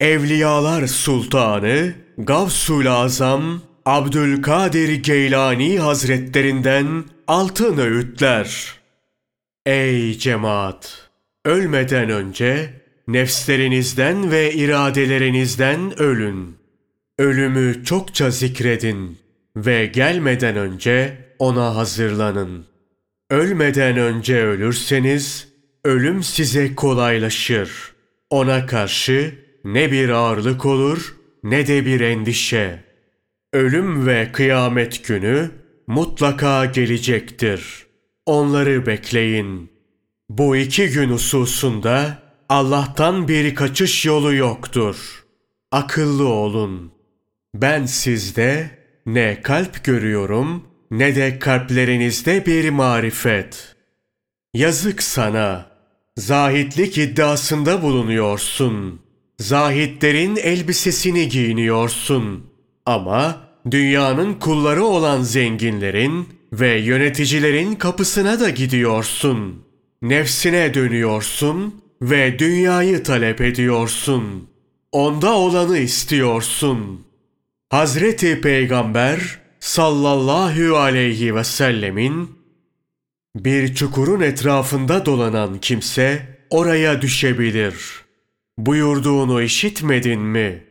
Evliyalar Sultanı Gavsul Azam Abdülkadir Geylani Hazretlerinden altın öğütler. Ey cemaat! Ölmeden önce nefslerinizden ve iradelerinizden ölün. Ölümü çokça zikredin ve gelmeden önce ona hazırlanın. Ölmeden önce ölürseniz ölüm size kolaylaşır. Ona karşı ne bir ağırlık olur ne de bir endişe. Ölüm ve kıyamet günü mutlaka gelecektir. Onları bekleyin. Bu iki gün hususunda Allah'tan bir kaçış yolu yoktur. Akıllı olun. Ben sizde ne kalp görüyorum ne de kalplerinizde bir marifet. Yazık sana. Zahitlik iddiasında bulunuyorsun. Zahitlerin elbisesini giyiniyorsun. Ama dünyanın kulları olan zenginlerin ve yöneticilerin kapısına da gidiyorsun. Nefsine dönüyorsun ve dünyayı talep ediyorsun. Onda olanı istiyorsun. Hazreti Peygamber sallallahu aleyhi ve sellemin bir çukurun etrafında dolanan kimse oraya düşebilir. Buyurduğunu işitmedin mi?